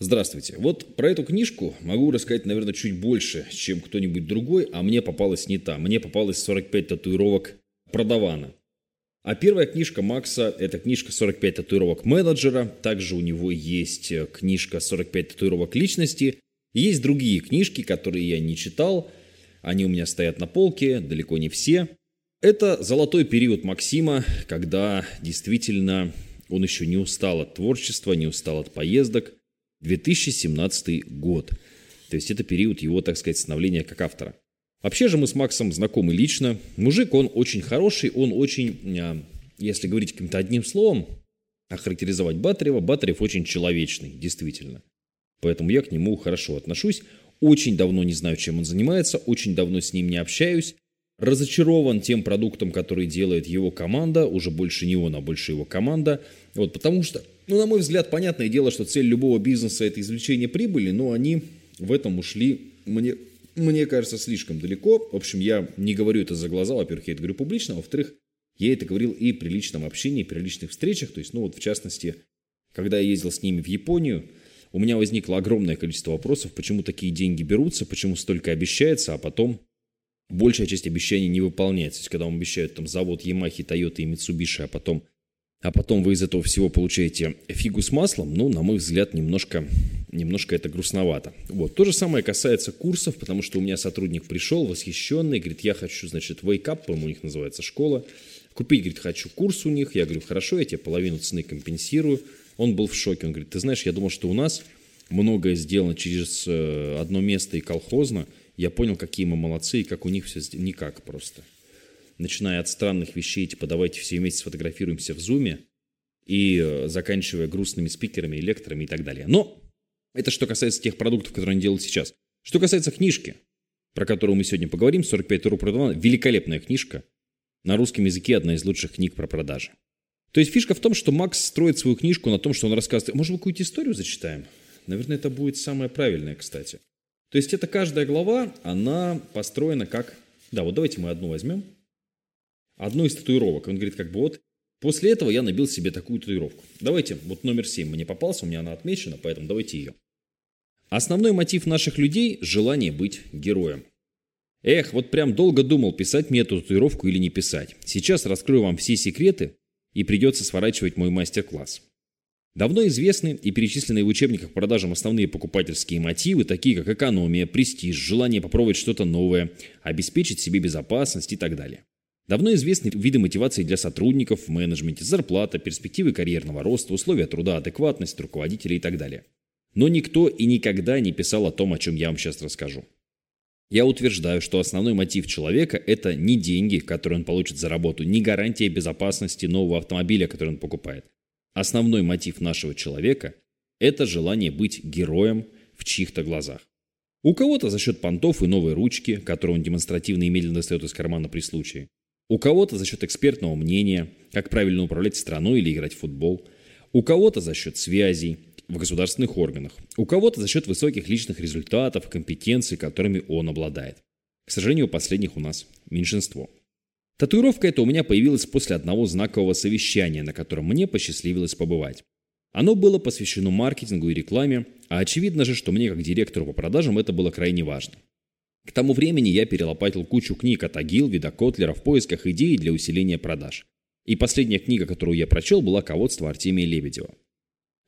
Здравствуйте. Вот про эту книжку могу рассказать, наверное, чуть больше, чем кто-нибудь другой, а мне попалась не та. Мне попалось 45 татуировок продавана. А первая книжка Макса – это книжка «45 татуировок менеджера». Также у него есть э, книжка «45 татуировок личности». есть другие книжки, которые я не читал. Они у меня стоят на полке, далеко не все. Это золотой период Максима, когда действительно он еще не устал от творчества, не устал от поездок. 2017 год. То есть это период его, так сказать, становления как автора. Вообще же мы с Максом знакомы лично. Мужик, он очень хороший, он очень, а, если говорить каким-то одним словом, охарактеризовать Батарева, Батарев очень человечный, действительно. Поэтому я к нему хорошо отношусь. Очень давно не знаю, чем он занимается, очень давно с ним не общаюсь. Разочарован тем продуктом, который делает его команда, уже больше не он, а больше его команда. Вот, потому что, ну, на мой взгляд, понятное дело, что цель любого бизнеса – это извлечение прибыли, но они в этом ушли, мне мне кажется, слишком далеко. В общем, я не говорю это за глаза, во-первых, я это говорю публично, а во-вторых, я это говорил и при личном общении, при личных встречах. То есть, ну вот в частности, когда я ездил с ними в Японию, у меня возникло огромное количество вопросов, почему такие деньги берутся, почему столько обещается, а потом большая часть обещаний не выполняется. То есть, когда вам обещают там завод Yamaha, Toyota и Mitsubishi, а потом а потом вы из этого всего получаете фигу с маслом, ну, на мой взгляд, немножко, немножко это грустновато. Вот. То же самое касается курсов, потому что у меня сотрудник пришел восхищенный, говорит, я хочу, значит, Wake Up, по-моему, у них называется школа, купить, говорит, хочу курс у них. Я говорю, хорошо, я тебе половину цены компенсирую. Он был в шоке, он говорит, ты знаешь, я думал, что у нас многое сделано через э, одно место и колхозно. Я понял, какие мы молодцы и как у них все никак просто начиная от странных вещей, типа давайте все вместе сфотографируемся в зуме, и э, заканчивая грустными спикерами, лекторами и так далее. Но это что касается тех продуктов, которые они делают сейчас. Что касается книжки, про которую мы сегодня поговорим, 45 рублей продавана, великолепная книжка. На русском языке одна из лучших книг про продажи. То есть фишка в том, что Макс строит свою книжку на том, что он рассказывает... Может, мы какую-то историю зачитаем? Наверное, это будет самое правильное, кстати. То есть это каждая глава, она построена как... Да, вот давайте мы одну возьмем одну из татуировок. Он говорит, как бы вот, после этого я набил себе такую татуировку. Давайте, вот номер 7 мне попался, у меня она отмечена, поэтому давайте ее. Основной мотив наших людей – желание быть героем. Эх, вот прям долго думал, писать мне эту татуировку или не писать. Сейчас раскрою вам все секреты, и придется сворачивать мой мастер-класс. Давно известны и перечисленные в учебниках продажам основные покупательские мотивы, такие как экономия, престиж, желание попробовать что-то новое, обеспечить себе безопасность и так далее. Давно известны виды мотивации для сотрудников в менеджменте, зарплата, перспективы карьерного роста, условия труда, адекватность руководителя и так далее. Но никто и никогда не писал о том, о чем я вам сейчас расскажу. Я утверждаю, что основной мотив человека – это не деньги, которые он получит за работу, не гарантия безопасности нового автомобиля, который он покупает. Основной мотив нашего человека – это желание быть героем в чьих-то глазах. У кого-то за счет понтов и новой ручки, которую он демонстративно и медленно достает из кармана при случае. У кого-то за счет экспертного мнения, как правильно управлять страной или играть в футбол. У кого-то за счет связей в государственных органах. У кого-то за счет высоких личных результатов, компетенций, которыми он обладает. К сожалению, последних у нас меньшинство. Татуировка эта у меня появилась после одного знакового совещания, на котором мне посчастливилось побывать. Оно было посвящено маркетингу и рекламе, а очевидно же, что мне как директору по продажам это было крайне важно. К тому времени я перелопатил кучу книг от Агилвида, Котлера в поисках идей для усиления продаж. И последняя книга, которую я прочел, была «Ководство Артемия Лебедева».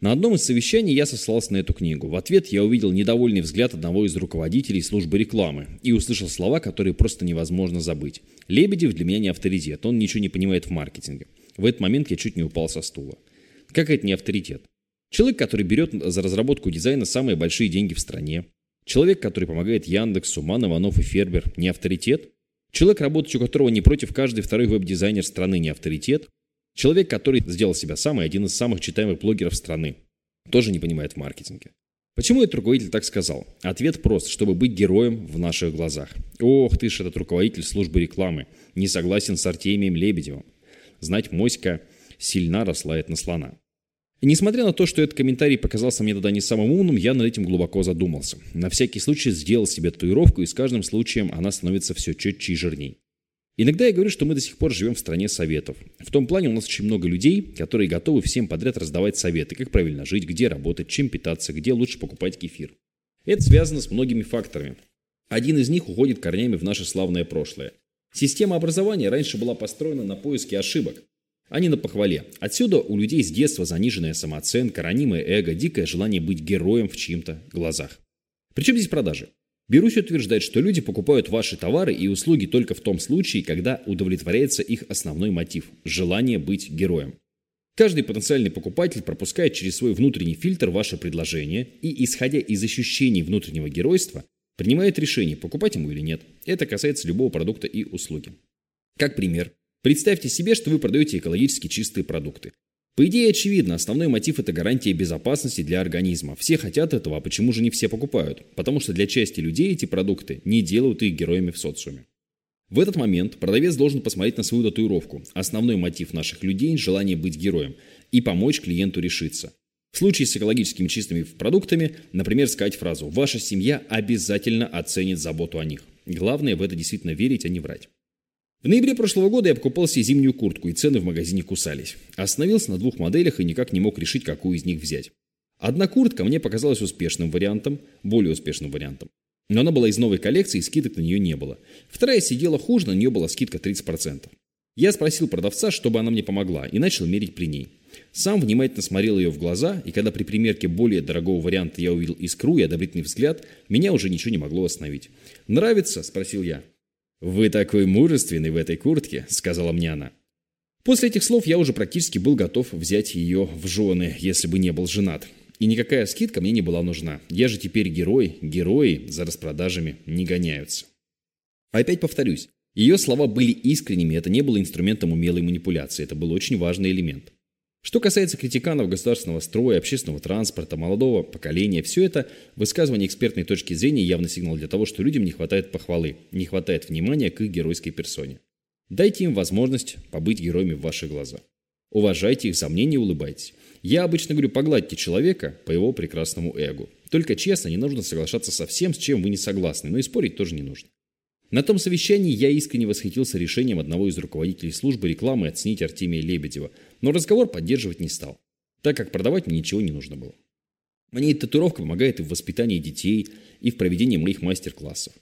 На одном из совещаний я сослался на эту книгу. В ответ я увидел недовольный взгляд одного из руководителей службы рекламы и услышал слова, которые просто невозможно забыть. Лебедев для меня не авторитет, он ничего не понимает в маркетинге. В этот момент я чуть не упал со стула. Как это не авторитет? Человек, который берет за разработку дизайна самые большие деньги в стране, Человек, который помогает Яндексу, Ман, Иванов и Фербер, не авторитет? Человек, работающий у которого не против каждый второй веб-дизайнер страны, не авторитет? Человек, который сделал себя сам и один из самых читаемых блогеров страны, тоже не понимает в маркетинге. Почему этот руководитель так сказал? Ответ прост, чтобы быть героем в наших глазах. Ох ты ж, этот руководитель службы рекламы, не согласен с Артемием Лебедевым. Знать моська сильна рослает на слона. И несмотря на то, что этот комментарий показался мне тогда не самым умным, я над этим глубоко задумался. На всякий случай сделал себе татуировку, и с каждым случаем она становится все четче и жирней. Иногда я говорю, что мы до сих пор живем в стране советов. В том плане у нас очень много людей, которые готовы всем подряд раздавать советы, как правильно жить, где работать, чем питаться, где лучше покупать кефир. Это связано с многими факторами. Один из них уходит корнями в наше славное прошлое. Система образования раньше была построена на поиске ошибок, а не на похвале. Отсюда у людей с детства заниженная самооценка, ранимое эго, дикое желание быть героем в чьим-то глазах. Причем здесь продажи? Берусь утверждать, что люди покупают ваши товары и услуги только в том случае, когда удовлетворяется их основной мотив – желание быть героем. Каждый потенциальный покупатель пропускает через свой внутренний фильтр ваше предложение и, исходя из ощущений внутреннего геройства, принимает решение, покупать ему или нет. Это касается любого продукта и услуги. Как пример, представьте себе, что вы продаете экологически чистые продукты. По идее, очевидно, основной мотив – это гарантия безопасности для организма. Все хотят этого, а почему же не все покупают? Потому что для части людей эти продукты не делают их героями в социуме. В этот момент продавец должен посмотреть на свою татуировку. Основной мотив наших людей – желание быть героем и помочь клиенту решиться. В случае с экологическими чистыми продуктами, например, сказать фразу «Ваша семья обязательно оценит заботу о них». Главное в это действительно верить, а не врать. В ноябре прошлого года я покупал себе зимнюю куртку, и цены в магазине кусались. Остановился на двух моделях и никак не мог решить, какую из них взять. Одна куртка мне показалась успешным вариантом, более успешным вариантом. Но она была из новой коллекции, и скидок на нее не было. Вторая сидела хуже, на нее была скидка 30%. Я спросил продавца, чтобы она мне помогла, и начал мерить при ней. Сам внимательно смотрел ее в глаза, и когда при примерке более дорогого варианта я увидел искру и одобрительный взгляд, меня уже ничего не могло остановить. «Нравится?» – спросил я. «Вы такой мужественный в этой куртке», — сказала мне она. После этих слов я уже практически был готов взять ее в жены, если бы не был женат. И никакая скидка мне не была нужна. Я же теперь герой, герои за распродажами не гоняются. Опять повторюсь, ее слова были искренними, это не было инструментом умелой манипуляции, это был очень важный элемент. Что касается критиканов государственного строя, общественного транспорта, молодого поколения, все это высказывание экспертной точки зрения явно сигнал для того, что людям не хватает похвалы, не хватает внимания к их геройской персоне. Дайте им возможность побыть героями в ваших глазах. Уважайте их сомнения и улыбайтесь. Я обычно говорю, погладьте человека по его прекрасному эго. Только честно, не нужно соглашаться со всем, с чем вы не согласны, но и спорить тоже не нужно. На том совещании я искренне восхитился решением одного из руководителей службы рекламы оценить Артемия Лебедева, но разговор поддерживать не стал, так как продавать мне ничего не нужно было. Мне эта татуировка помогает и в воспитании детей, и в проведении моих мастер-классов.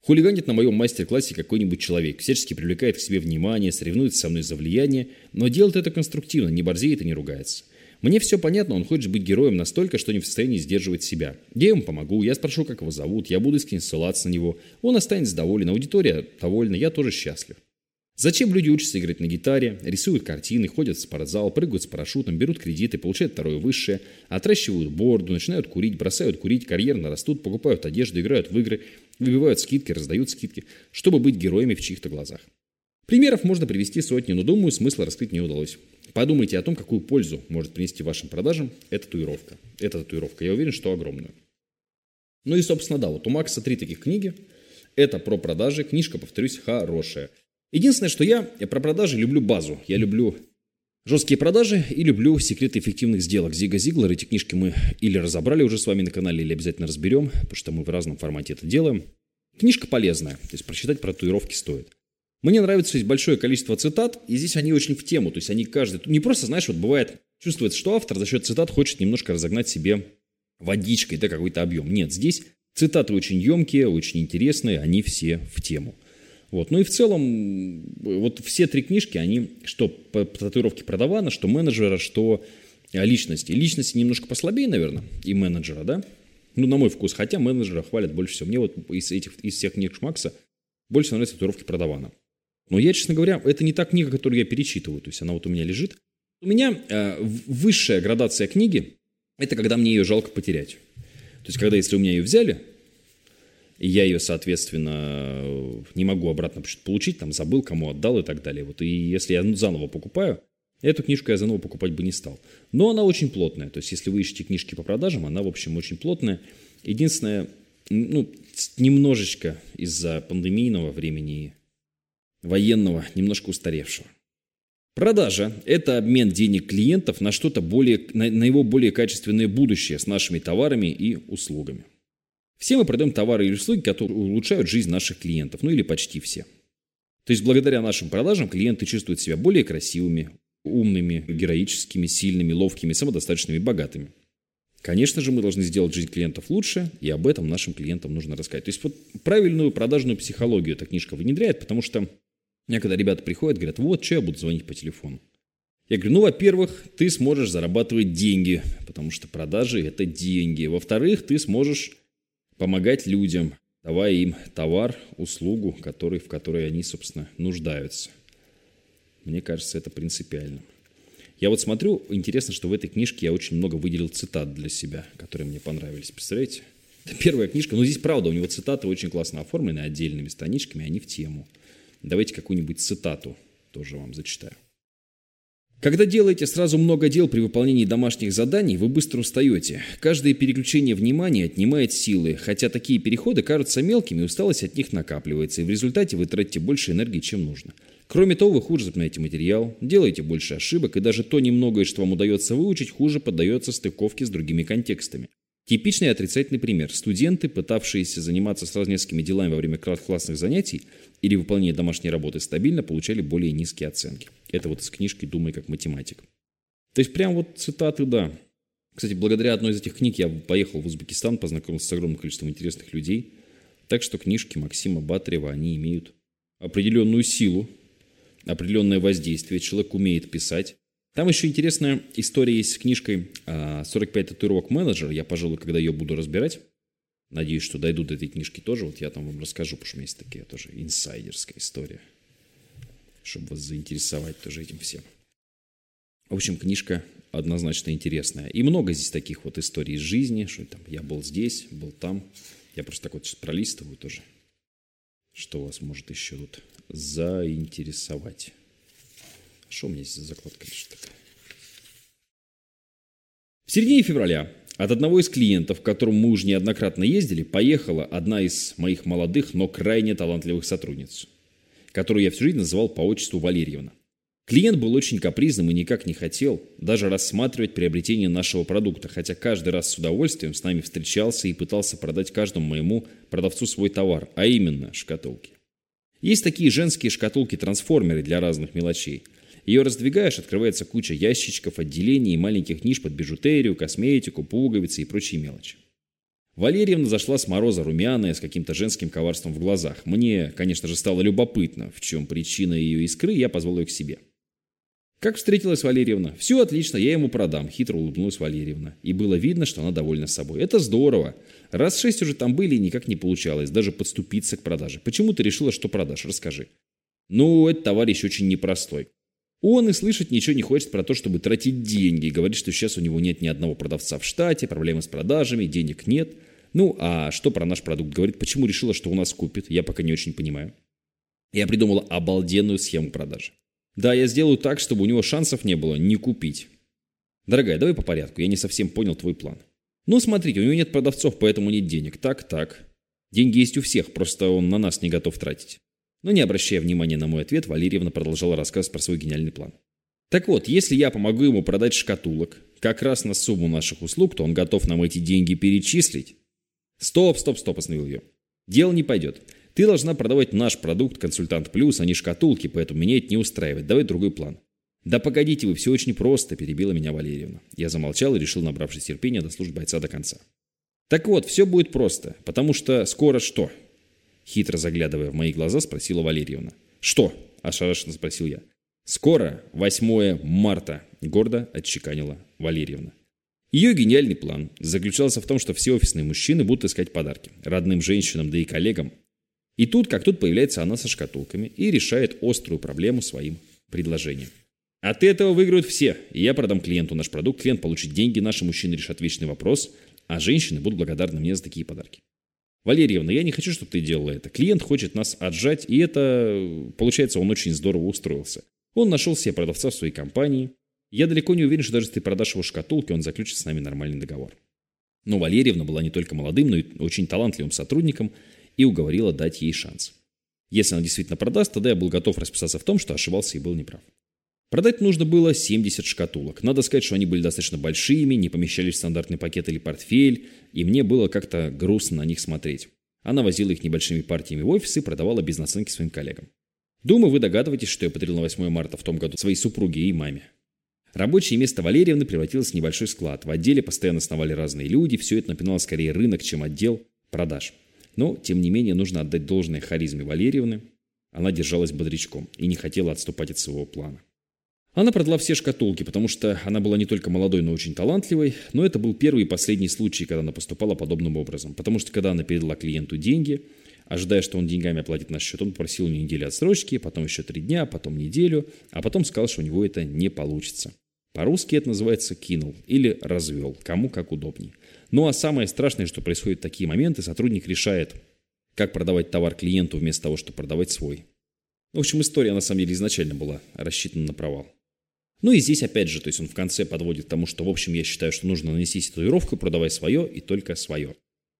Хулиганит на моем мастер-классе какой-нибудь человек, всячески привлекает к себе внимание, соревнуется со мной за влияние, но делает это конструктивно, не борзеет и не ругается. Мне все понятно, он хочет быть героем настолько, что не в состоянии сдерживать себя. Я ему помогу, я спрошу, как его зовут, я буду искренне ссылаться на него. Он останется доволен, аудитория довольна, я тоже счастлив. Зачем люди учатся играть на гитаре, рисуют картины, ходят в спортзал, прыгают с парашютом, берут кредиты, получают второе высшее, отращивают бороду, начинают курить, бросают курить, карьерно растут, покупают одежду, играют в игры, выбивают скидки, раздают скидки, чтобы быть героями в чьих-то глазах. Примеров можно привести сотни, но думаю, смысла раскрыть не удалось. Подумайте о том, какую пользу может принести вашим продажам эта татуировка. Эта татуировка, я уверен, что огромную. Ну и, собственно, да, вот у Макса три таких книги. Это про продажи. Книжка, повторюсь, хорошая. Единственное, что я, я про продажи люблю базу. Я люблю жесткие продажи и люблю секреты эффективных сделок. Зига Зиглер. Эти книжки мы или разобрали уже с вами на канале, или обязательно разберем, потому что мы в разном формате это делаем. Книжка полезная, то есть прочитать про татуировки стоит. Мне нравится здесь большое количество цитат, и здесь они очень в тему. То есть они каждый... Не просто, знаешь, вот бывает, чувствуется, что автор за счет цитат хочет немножко разогнать себе водичкой, да, какой-то объем. Нет, здесь цитаты очень емкие, очень интересные, они все в тему. Вот. Ну и в целом, вот все три книжки, они что по, по татуировке продавана, что менеджера, что личности. Личности немножко послабее, наверное, и менеджера, да? Ну, на мой вкус, хотя менеджера хвалят больше всего. Мне вот из этих, из всех книг Шмакса больше нравятся татуировки продавана. Но я, честно говоря, это не та книга, которую я перечитываю. То есть она вот у меня лежит. У меня э, высшая градация книги – это когда мне ее жалко потерять. То есть когда, если у меня ее взяли, я ее, соответственно, не могу обратно получить, там забыл, кому отдал и так далее. Вот и если я заново покупаю, эту книжку я заново покупать бы не стал. Но она очень плотная. То есть если вы ищете книжки по продажам, она, в общем, очень плотная. Единственное, ну, немножечко из-за пандемийного времени военного, немножко устаревшего. Продажа – это обмен денег клиентов на что-то более, на, на его более качественное будущее с нашими товарами и услугами. Все мы продаем товары или услуги, которые улучшают жизнь наших клиентов, ну или почти все. То есть благодаря нашим продажам клиенты чувствуют себя более красивыми, умными, героическими, сильными, ловкими, самодостаточными, богатыми. Конечно же, мы должны сделать жизнь клиентов лучше, и об этом нашим клиентам нужно рассказать. То есть вот правильную продажную психологию эта книжка внедряет, потому что мне когда ребята приходят, говорят, вот, что я буду звонить по телефону. Я говорю, ну, во-первых, ты сможешь зарабатывать деньги, потому что продажи – это деньги. Во-вторых, ты сможешь помогать людям, давая им товар, услугу, который, в которой они, собственно, нуждаются. Мне кажется, это принципиально. Я вот смотрю, интересно, что в этой книжке я очень много выделил цитат для себя, которые мне понравились. Представляете? Это первая книжка. Но здесь правда, у него цитаты очень классно оформлены отдельными страничками, они в тему. Давайте какую-нибудь цитату тоже вам зачитаю. Когда делаете сразу много дел при выполнении домашних заданий, вы быстро устаете. Каждое переключение внимания отнимает силы, хотя такие переходы кажутся мелкими, усталость от них накапливается, и в результате вы тратите больше энергии, чем нужно. Кроме того, вы хуже запоминаете материал, делаете больше ошибок, и даже то немногое, что вам удается выучить, хуже поддается стыковке с другими контекстами. Типичный отрицательный пример. Студенты, пытавшиеся заниматься сразу несколькими делами во время классных занятий или выполнения домашней работы стабильно, получали более низкие оценки. Это вот из книжки «Думай как математик». То есть прям вот цитаты, да. Кстати, благодаря одной из этих книг я поехал в Узбекистан, познакомился с огромным количеством интересных людей. Так что книжки Максима Батарева, они имеют определенную силу, определенное воздействие. Человек умеет писать. Там еще интересная история есть с книжкой «45 а, татуировок менеджер». Я, пожалуй, когда ее буду разбирать, надеюсь, что дойду до этой книжки тоже. Вот я там вам расскажу, потому что у меня есть такая тоже инсайдерская история, чтобы вас заинтересовать тоже этим всем. В общем, книжка однозначно интересная. И много здесь таких вот историй из жизни, что там я был здесь, был там. Я просто так вот сейчас пролистываю тоже, что вас может еще тут заинтересовать. Что у меня здесь за закладка лежит такая? В середине февраля от одного из клиентов, к которому мы уже неоднократно ездили, поехала одна из моих молодых, но крайне талантливых сотрудниц, которую я всю жизнь называл по отчеству Валерьевна. Клиент был очень капризным и никак не хотел даже рассматривать приобретение нашего продукта, хотя каждый раз с удовольствием с нами встречался и пытался продать каждому моему продавцу свой товар, а именно шкатулки. Есть такие женские шкатулки-трансформеры для разных мелочей – ее раздвигаешь, открывается куча ящичков, отделений и маленьких ниш под бижутерию, косметику, пуговицы и прочие мелочи. Валерьевна зашла с мороза румяная, с каким-то женским коварством в глазах. Мне, конечно же, стало любопытно, в чем причина ее искры, я позвал ее к себе. Как встретилась Валерьевна? Все отлично, я ему продам, хитро улыбнулась Валерьевна. И было видно, что она довольна собой. Это здорово. Раз шесть уже там были и никак не получалось, даже подступиться к продаже. Почему ты решила, что продашь? Расскажи. Ну, этот товарищ очень непростой. Он и слышать ничего не хочет про то, чтобы тратить деньги. Говорит, что сейчас у него нет ни одного продавца в штате, проблемы с продажами, денег нет. Ну, а что про наш продукт говорит? Почему решила, что у нас купит? Я пока не очень понимаю. Я придумала обалденную схему продажи. Да, я сделаю так, чтобы у него шансов не было не купить. Дорогая, давай по порядку, я не совсем понял твой план. Ну, смотрите, у него нет продавцов, поэтому нет денег. Так, так. Деньги есть у всех, просто он на нас не готов тратить. Но не обращая внимания на мой ответ, Валерьевна продолжала рассказ про свой гениальный план. Так вот, если я помогу ему продать шкатулок, как раз на сумму наших услуг, то он готов нам эти деньги перечислить. Стоп, стоп, стоп, остановил ее. Дело не пойдет. Ты должна продавать наш продукт «Консультант Плюс», а не шкатулки, поэтому меня это не устраивает. Давай другой план. «Да погодите вы, все очень просто», – перебила меня Валерьевна. Я замолчал и решил, набравшись терпения, дослушать бойца до конца. «Так вот, все будет просто, потому что скоро что? Хитро заглядывая в мои глаза, спросила Валерьевна. «Что?» – ошарашенно спросил я. «Скоро 8 марта», – гордо отчеканила Валерьевна. Ее гениальный план заключался в том, что все офисные мужчины будут искать подарки родным женщинам, да и коллегам. И тут, как тут, появляется она со шкатулками и решает острую проблему своим предложением. От этого выиграют все. Я продам клиенту наш продукт, клиент получит деньги, наши мужчины решат вечный вопрос, а женщины будут благодарны мне за такие подарки. Валерьевна, я не хочу, чтобы ты делала это. Клиент хочет нас отжать, и это, получается, он очень здорово устроился. Он нашел себе продавца в своей компании. Я далеко не уверен, что даже если ты продашь его шкатулки, он заключит с нами нормальный договор. Но Валерьевна была не только молодым, но и очень талантливым сотрудником и уговорила дать ей шанс. Если она действительно продаст, тогда я был готов расписаться в том, что ошибался и был неправ. Продать нужно было 70 шкатулок. Надо сказать, что они были достаточно большими, не помещались в стандартный пакет или портфель, и мне было как-то грустно на них смотреть. Она возила их небольшими партиями в офис и продавала без наценки своим коллегам. Думаю, вы догадываетесь, что я подарил на 8 марта в том году своей супруге и маме. Рабочее место Валерьевны превратилось в небольшой склад. В отделе постоянно сновали разные люди, все это напоминало скорее рынок, чем отдел продаж. Но, тем не менее, нужно отдать должное харизме Валерьевны. Она держалась бодрячком и не хотела отступать от своего плана. Она продала все шкатулки, потому что она была не только молодой, но очень талантливой, но это был первый и последний случай, когда она поступала подобным образом. Потому что когда она передала клиенту деньги, ожидая, что он деньгами оплатит наш счет, он попросил у нее неделю отсрочки, потом еще три дня, потом неделю, а потом сказал, что у него это не получится. По-русски это называется «кинул» или «развел», кому как удобней. Ну а самое страшное, что происходит в такие моменты, сотрудник решает, как продавать товар клиенту вместо того, чтобы продавать свой. В общем, история на самом деле изначально была рассчитана на провал. Ну и здесь опять же, то есть он в конце подводит к тому, что в общем я считаю, что нужно нанести татуировку, продавай свое и только свое.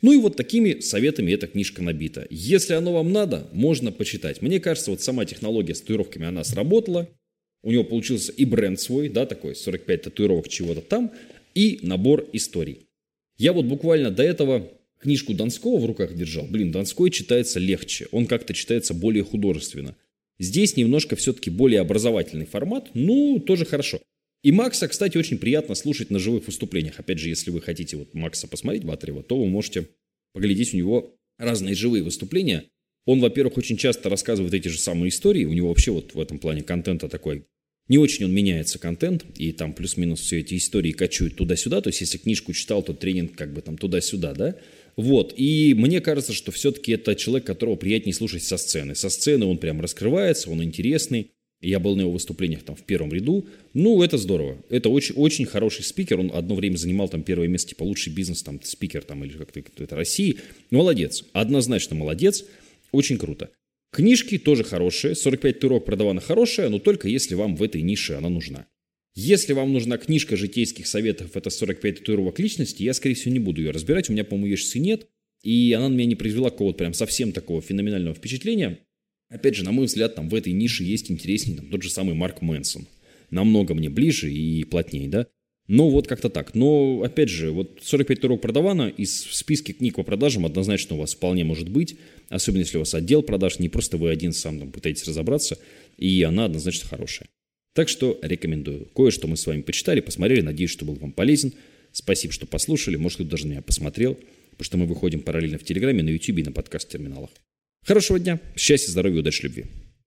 Ну и вот такими советами эта книжка набита. Если оно вам надо, можно почитать. Мне кажется, вот сама технология с татуировками, она сработала. У него получился и бренд свой, да, такой, 45 татуировок чего-то там, и набор историй. Я вот буквально до этого книжку Донского в руках держал. Блин, Донской читается легче, он как-то читается более художественно. Здесь немножко все-таки более образовательный формат, ну, тоже хорошо. И Макса, кстати, очень приятно слушать на живых выступлениях. Опять же, если вы хотите вот Макса посмотреть, Ватрева, то вы можете поглядеть у него разные живые выступления. Он, во-первых, очень часто рассказывает эти же самые истории. У него вообще вот в этом плане контента такой не очень он меняется контент, и там плюс-минус все эти истории качают туда-сюда. То есть, если книжку читал, то тренинг как бы там туда-сюда, да? Вот, и мне кажется, что все-таки это человек, которого приятнее слушать со сцены. Со сцены он прям раскрывается, он интересный. Я был на его выступлениях там в первом ряду. Ну, это здорово. Это очень, очень хороший спикер. Он одно время занимал там первое место, типа лучший бизнес, там, спикер там, или как-то это России. Молодец. Однозначно молодец. Очень круто. Книжки тоже хорошие. 45 турок продавана хорошая, но только если вам в этой нише она нужна. Если вам нужна книжка житейских советов, это 45 татуировок личности, я, скорее всего, не буду ее разбирать, у меня, по-моему, ешцы нет, и она на меня не произвела какого-то прям совсем такого феноменального впечатления. Опять же, на мой взгляд, там в этой нише есть интереснее там, тот же самый Марк Мэнсон. Намного мне ближе и плотнее, да? Но вот как-то так. Но, опять же, вот 45 турок продавана, из списка книг по продажам однозначно у вас вполне может быть, особенно если у вас отдел продаж, не просто вы один сам там пытаетесь разобраться, и она однозначно хорошая. Так что рекомендую. Кое-что мы с вами почитали, посмотрели. Надеюсь, что был вам полезен. Спасибо, что послушали. Может, кто даже меня посмотрел. Потому что мы выходим параллельно в Телеграме, на YouTube и на подкаст-терминалах. Хорошего дня. Счастья, здоровья, удачи, любви.